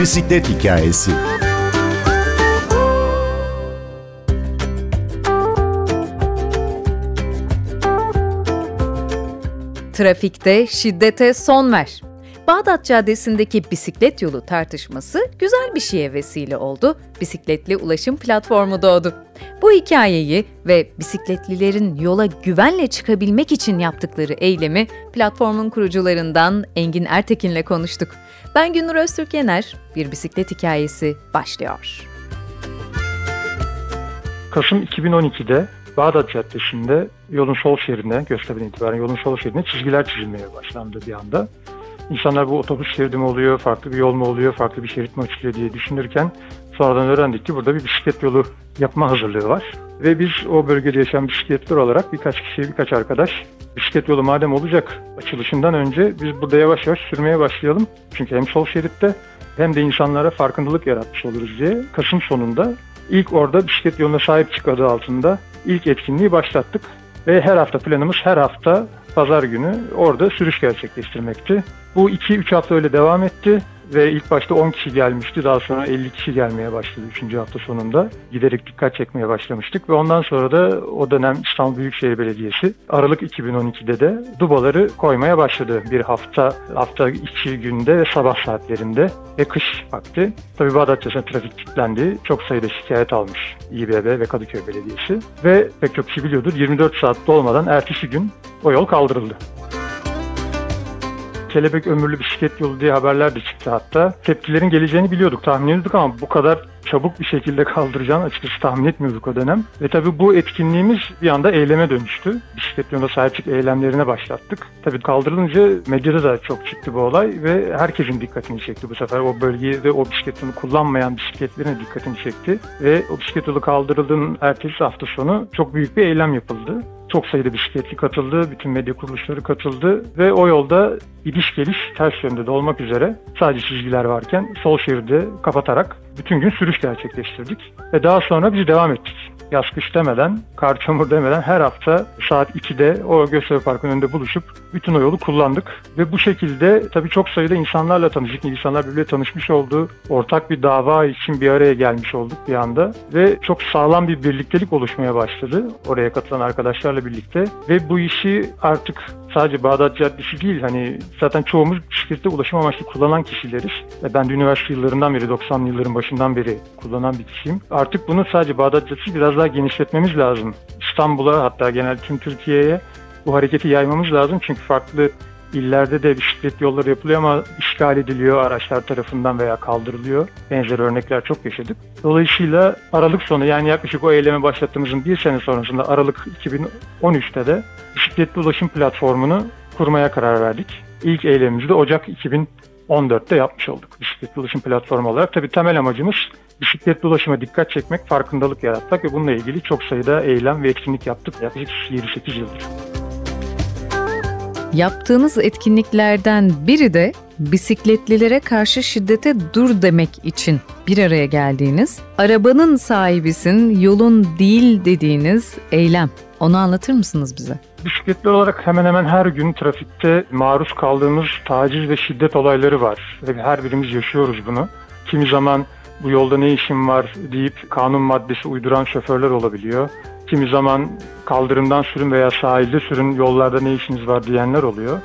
bisiklet hikayesi. Trafikte şiddete son ver. Bağdat Caddesi'ndeki bisiklet yolu tartışması güzel bir şeye vesile oldu. Bisikletli ulaşım platformu doğdu. Bu hikayeyi ve bisikletlilerin yola güvenle çıkabilmek için yaptıkları eylemi platformun kurucularından Engin Ertekin'le konuştuk. Ben Gündür Öztürk Yener, bir bisiklet hikayesi başlıyor. Kasım 2012'de Bağdat Caddesi'nde yolun sol şeridine, Göztepe'den itibaren yolun sol şeridine çizgiler çizilmeye başlandı bir anda. İnsanlar bu otobüs şeridi mi oluyor, farklı bir yol mu oluyor, farklı bir şerit mi açılıyor diye düşünürken sonradan öğrendik ki burada bir bisiklet yolu yapma hazırlığı var. Ve biz o bölgede yaşayan bisikletler olarak birkaç kişi, birkaç arkadaş bisiklet yolu madem olacak açılışından önce biz burada yavaş yavaş sürmeye başlayalım. Çünkü hem sol şeritte hem de insanlara farkındalık yaratmış oluruz diye Kasım sonunda ilk orada bisiklet yoluna sahip çık adı altında ilk etkinliği başlattık. Ve her hafta planımız her hafta pazar günü orada sürüş gerçekleştirmekti. Bu 2-3 hafta öyle devam etti ve ilk başta 10 kişi gelmişti. Daha sonra 50 kişi gelmeye başladı 3. hafta sonunda. Giderek dikkat çekmeye başlamıştık ve ondan sonra da o dönem İstanbul Büyükşehir Belediyesi Aralık 2012'de de dubaları koymaya başladı. Bir hafta hafta içi günde ve sabah saatlerinde ve kış vakti. Tabii Bağdat Caddesi'ne trafik kilitlendi. Çok sayıda şikayet almış İBB ve Kadıköy Belediyesi. Ve pek çok kişi biliyordur 24 saat dolmadan ertesi gün o yol kaldırıldı kelebek ömürlü bisiklet yolu diye haberler de çıktı hatta. Tepkilerin geleceğini biliyorduk, tahmin ediyorduk ama bu kadar çabuk bir şekilde kaldıracağını açıkçası tahmin etmiyorduk o dönem. Ve tabii bu etkinliğimiz bir anda eyleme dönüştü. Bisiklet yoluna sahip çık eylemlerine başlattık. Tabii kaldırılınca medyada da çok çıktı bu olay ve herkesin dikkatini çekti bu sefer. O bölgeyi ve o bisiklet yolu kullanmayan bisikletlerin dikkatini çekti. Ve o bisiklet yolu kaldırıldığının ertesi hafta sonu çok büyük bir eylem yapıldı. Çok sayıda bisikletli katıldı, bütün medya kuruluşları katıldı ve o yolda gidiş geliş ters yönde de olmak üzere sadece çizgiler varken sol şeridi kapatarak bütün gün sürüş gerçekleştirdik. Ve daha sonra biz devam ettik. Yaz kış demeden, kar çamur demeden her hafta saat 2'de o Göztepe Parkı'nın önünde buluşup bütün o yolu kullandık. Ve bu şekilde tabii çok sayıda insanlarla tanıştık. İnsanlar birbirle tanışmış oldu. Ortak bir dava için bir araya gelmiş olduk bir anda. Ve çok sağlam bir birliktelik oluşmaya başladı. Oraya katılan arkadaşlarla birlikte. Ve bu işi artık sadece Bağdat Caddesi değil hani zaten çoğumuz bisiklette ulaşım amaçlı kullanan kişileriz. Ve ben de üniversite yıllarından beri 90'lı yılların başından beri kullanan bir kişiyim. Artık bunu sadece Bağdat Caddesi biraz daha genişletmemiz lazım. İstanbul'a hatta genel tüm Türkiye'ye bu hareketi yaymamız lazım. Çünkü farklı illerde de bisiklet yolları yapılıyor ama işgal ediliyor araçlar tarafından veya kaldırılıyor. Benzer örnekler çok yaşadık. Dolayısıyla Aralık sonu yani yaklaşık o eyleme başlattığımızın bir sene sonrasında Aralık 2013'te de bisikletli ulaşım platformunu kurmaya karar verdik. İlk eylemimizi de Ocak 2014'te yapmış olduk bisikletli ulaşım platformu olarak. Tabii temel amacımız bisikletli ulaşıma dikkat çekmek, farkındalık yaratmak ve bununla ilgili çok sayıda eylem ve etkinlik yaptık yaklaşık 7-8 yıldır. Yaptığınız etkinliklerden biri de bisikletlilere karşı şiddete dur demek için bir araya geldiğiniz, arabanın sahibisin, yolun değil dediğiniz eylem. Onu anlatır mısınız bize? Bisikletli olarak hemen hemen her gün trafikte maruz kaldığımız taciz ve şiddet olayları var. Ve her birimiz yaşıyoruz bunu. Kimi zaman bu yolda ne işim var deyip kanun maddesi uyduran şoförler olabiliyor. Kimi zaman kaldırımdan sürün veya sahilde sürün yollarda ne işiniz var diyenler oluyor.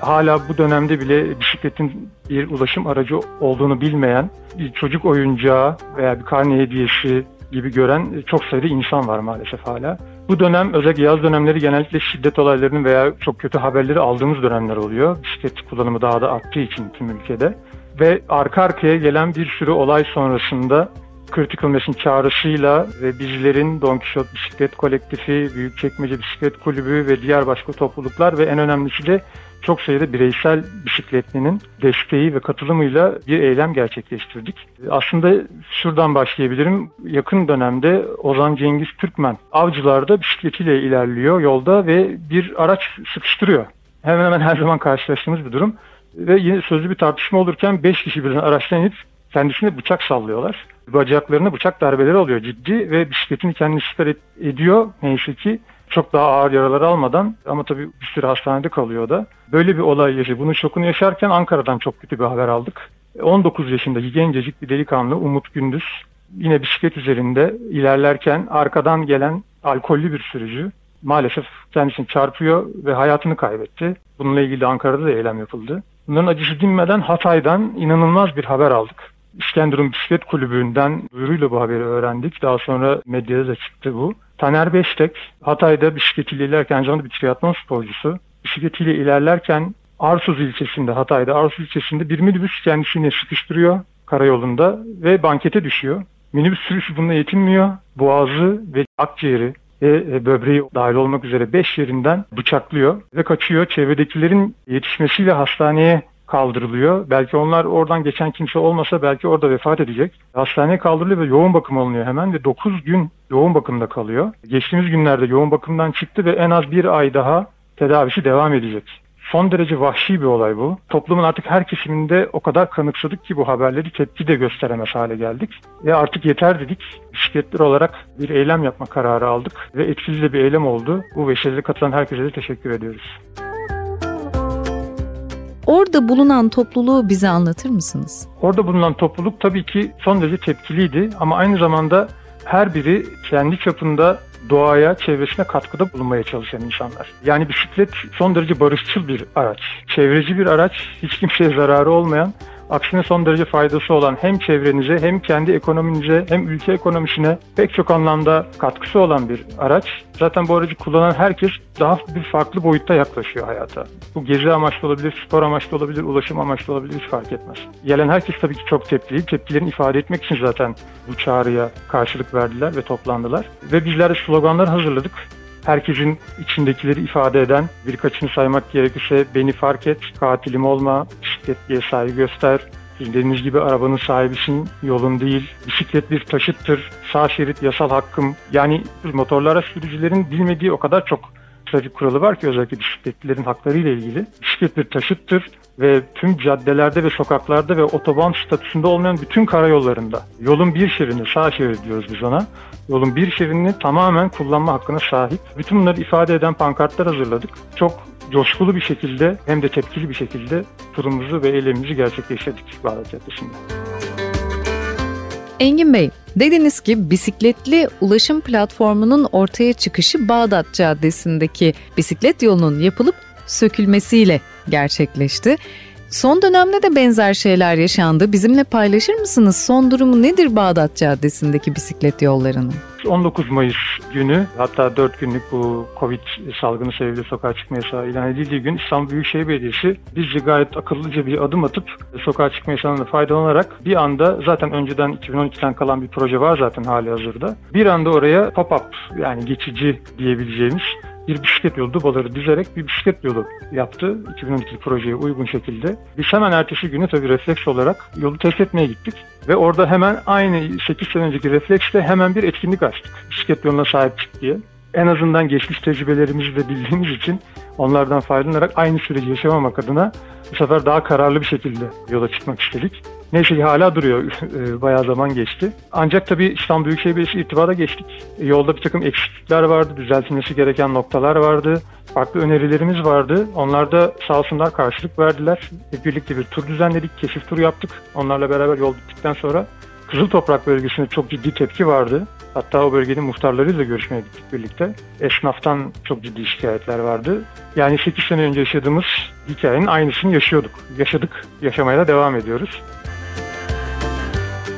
Hala bu dönemde bile bisikletin bir ulaşım aracı olduğunu bilmeyen bir çocuk oyuncağı veya bir karne hediyesi gibi gören çok sayıda insan var maalesef hala. Bu dönem özellikle yaz dönemleri genellikle şiddet olaylarının veya çok kötü haberleri aldığımız dönemler oluyor. Bisiklet kullanımı daha da arttığı için tüm ülkede. Ve arka arkaya gelen bir sürü olay sonrasında Critical Mass'in çağrısıyla ve bizlerin Don Quixote Bisiklet Kolektifi, Büyükçekmece Bisiklet Kulübü ve diğer başka topluluklar ve en önemlisi de çok sayıda bireysel bisikletlinin desteği ve katılımıyla bir eylem gerçekleştirdik. Aslında şuradan başlayabilirim. Yakın dönemde Ozan Cengiz Türkmen avcılarda bisikletiyle ilerliyor yolda ve bir araç sıkıştırıyor. Hemen hemen her zaman karşılaştığımız bir durum. Ve yine sözlü bir tartışma olurken 5 kişi birden araçtan inip kendisine bıçak sallıyorlar. Bacaklarına bıçak darbeleri oluyor ciddi ve bisikletini kendisi siper ediyor neyse ki çok daha ağır yaralar almadan ama tabii bir sürü hastanede kalıyor da. Böyle bir olay yaşıyor. Bunun şokunu yaşarken Ankara'dan çok kötü bir haber aldık. 19 yaşındaki gencecik bir delikanlı Umut Gündüz yine bisiklet üzerinde ilerlerken arkadan gelen alkollü bir sürücü maalesef kendisini çarpıyor ve hayatını kaybetti. Bununla ilgili Ankara'da da eylem yapıldı. Bunların acısı dinmeden Hatay'dan inanılmaz bir haber aldık. İskenderun Bisiklet Kulübü'nden duyuruyla bu haberi öğrendik. Daha sonra medyada da çıktı bu. Taner Beştek, Hatay'da bisikletiyle ilerlerken zamanda bir triatlon sporcusu. Bisikletiyle ilerlerken Arsuz ilçesinde, Hatay'da Arsuz ilçesinde bir minibüs kendisini sıkıştırıyor karayolunda ve bankete düşüyor. Minibüs sürücüsü bununla yetinmiyor. Boğazı ve akciğeri ve böbreği dahil olmak üzere 5 yerinden bıçaklıyor ve kaçıyor. Çevredekilerin yetişmesiyle hastaneye kaldırılıyor. Belki onlar oradan geçen kimse olmasa belki orada vefat edecek. Hastaneye kaldırılıyor ve yoğun bakım alınıyor hemen ve 9 gün yoğun bakımda kalıyor. Geçtiğimiz günlerde yoğun bakımdan çıktı ve en az bir ay daha tedavisi devam edecek. Son derece vahşi bir olay bu. Toplumun artık her kesiminde o kadar kanıksadık ki bu haberleri tepki de gösteremez hale geldik. Ve artık yeter dedik. Bisikletler olarak bir eylem yapma kararı aldık ve etkili de bir eylem oldu. Bu vesileyle katılan herkese de teşekkür ediyoruz. Orada bulunan topluluğu bize anlatır mısınız? Orada bulunan topluluk tabii ki son derece tepkiliydi ama aynı zamanda her biri kendi çapında doğaya, çevresine katkıda bulunmaya çalışan insanlar. Yani bisiklet son derece barışçıl bir araç. Çevreci bir araç, hiç kimseye zararı olmayan Aksine son derece faydası olan hem çevrenize hem kendi ekonominize hem ülke ekonomisine pek çok anlamda katkısı olan bir araç. Zaten bu aracı kullanan herkes daha bir farklı boyutta yaklaşıyor hayata. Bu gezi amaçlı olabilir, spor amaçlı olabilir, ulaşım amaçlı olabilir hiç fark etmez. Gelen herkes tabii ki çok tepkili. Tepkilerini ifade etmek için zaten bu çağrıya karşılık verdiler ve toplandılar. Ve bizler sloganlar hazırladık herkesin içindekileri ifade eden birkaçını saymak gerekirse beni fark et, katilim olma, bisikletliye saygı göster, Dediğiniz gibi arabanın sahibisin, yolun değil. Bisiklet bir taşıttır, sağ şerit yasal hakkım. Yani motorlara sürücülerin bilmediği o kadar çok trafik kuralı var ki özellikle bisikletlilerin hakları ile ilgili. Bisiklet bir taşıttır ve tüm caddelerde ve sokaklarda ve otoban statüsünde olmayan bütün karayollarında yolun bir şerini, sağ şerit diyoruz biz ona, yolun bir şerini tamamen kullanma hakkına sahip. Bütün bunları ifade eden pankartlar hazırladık. Çok coşkulu bir şekilde hem de tepkili bir şekilde turumuzu ve eylemimizi gerçekleştirdik Bağdat Caddesi'nde. Engin Bey, dediniz ki bisikletli ulaşım platformunun ortaya çıkışı Bağdat Caddesi'ndeki bisiklet yolunun yapılıp sökülmesiyle gerçekleşti. Son dönemde de benzer şeyler yaşandı. Bizimle paylaşır mısınız? Son durumu nedir Bağdat Caddesi'ndeki bisiklet yollarının? 19 Mayıs günü hatta 4 günlük bu Covid salgını sebebiyle sokağa çıkma yasağı ilan edildiği gün İstanbul Büyükşehir Belediyesi bizce gayet akıllıca bir adım atıp sokağa çıkma yasağından faydalanarak bir anda zaten önceden 2012'den kalan bir proje var zaten hali hazırda. Bir anda oraya pop-up yani geçici diyebileceğimiz bir bisiklet yolu dubaları dizerek bir bisiklet yolu yaptı 2012 projeye uygun şekilde. Biz hemen ertesi günü tabii refleks olarak yolu test etmeye gittik. Ve orada hemen aynı 8 sene önceki refleksle hemen bir etkinlik açtık. Bisiklet yoluna sahip çık diye. En azından geçmiş tecrübelerimizi de bildiğimiz için onlardan faydalanarak aynı süreci yaşamamak adına bu sefer daha kararlı bir şekilde yola çıkmak istedik. Neyse ki hala duruyor. E, bayağı zaman geçti. Ancak tabii İstanbul Büyükşehir Belediyesi irtibata geçtik. E, yolda bir takım eksiklikler vardı, düzeltilmesi gereken noktalar vardı. Farklı önerilerimiz vardı. Onlar da sağ olsunlar karşılık verdiler. Hep birlikte bir tur düzenledik, keşif tur yaptık. Onlarla beraber yol bittikten sonra Kızıl Toprak bölgesinde çok ciddi tepki vardı. Hatta o bölgenin muhtarlarıyla görüşmeye gittik birlikte. Esnaftan çok ciddi şikayetler vardı. Yani 8 sene önce yaşadığımız hikayenin aynısını yaşıyorduk. Yaşadık, yaşamaya da devam ediyoruz.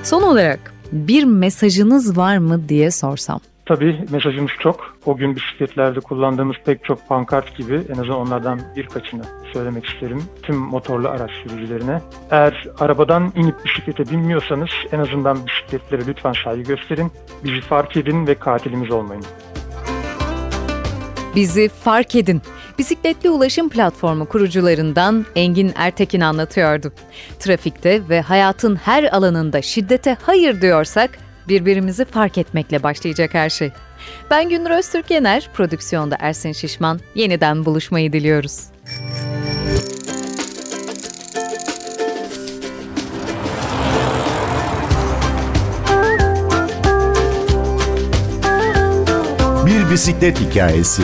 Son olarak bir mesajınız var mı diye sorsam. Tabii mesajımız çok. O gün bisikletlerde kullandığımız pek çok pankart gibi en azından onlardan birkaçını söylemek isterim. Tüm motorlu araç sürücülerine. Eğer arabadan inip bisiklete binmiyorsanız en azından bisikletlere lütfen saygı gösterin. Bizi fark edin ve katilimiz olmayın. Bizi fark edin. Bisikletli ulaşım platformu kurucularından Engin Ertekin anlatıyordu. Trafikte ve hayatın her alanında şiddete hayır diyorsak birbirimizi fark etmekle başlayacak her şey. Ben Gündür Öztürk Yener, prodüksiyonda Ersin Şişman. Yeniden buluşmayı diliyoruz. Bir bisiklet hikayesi.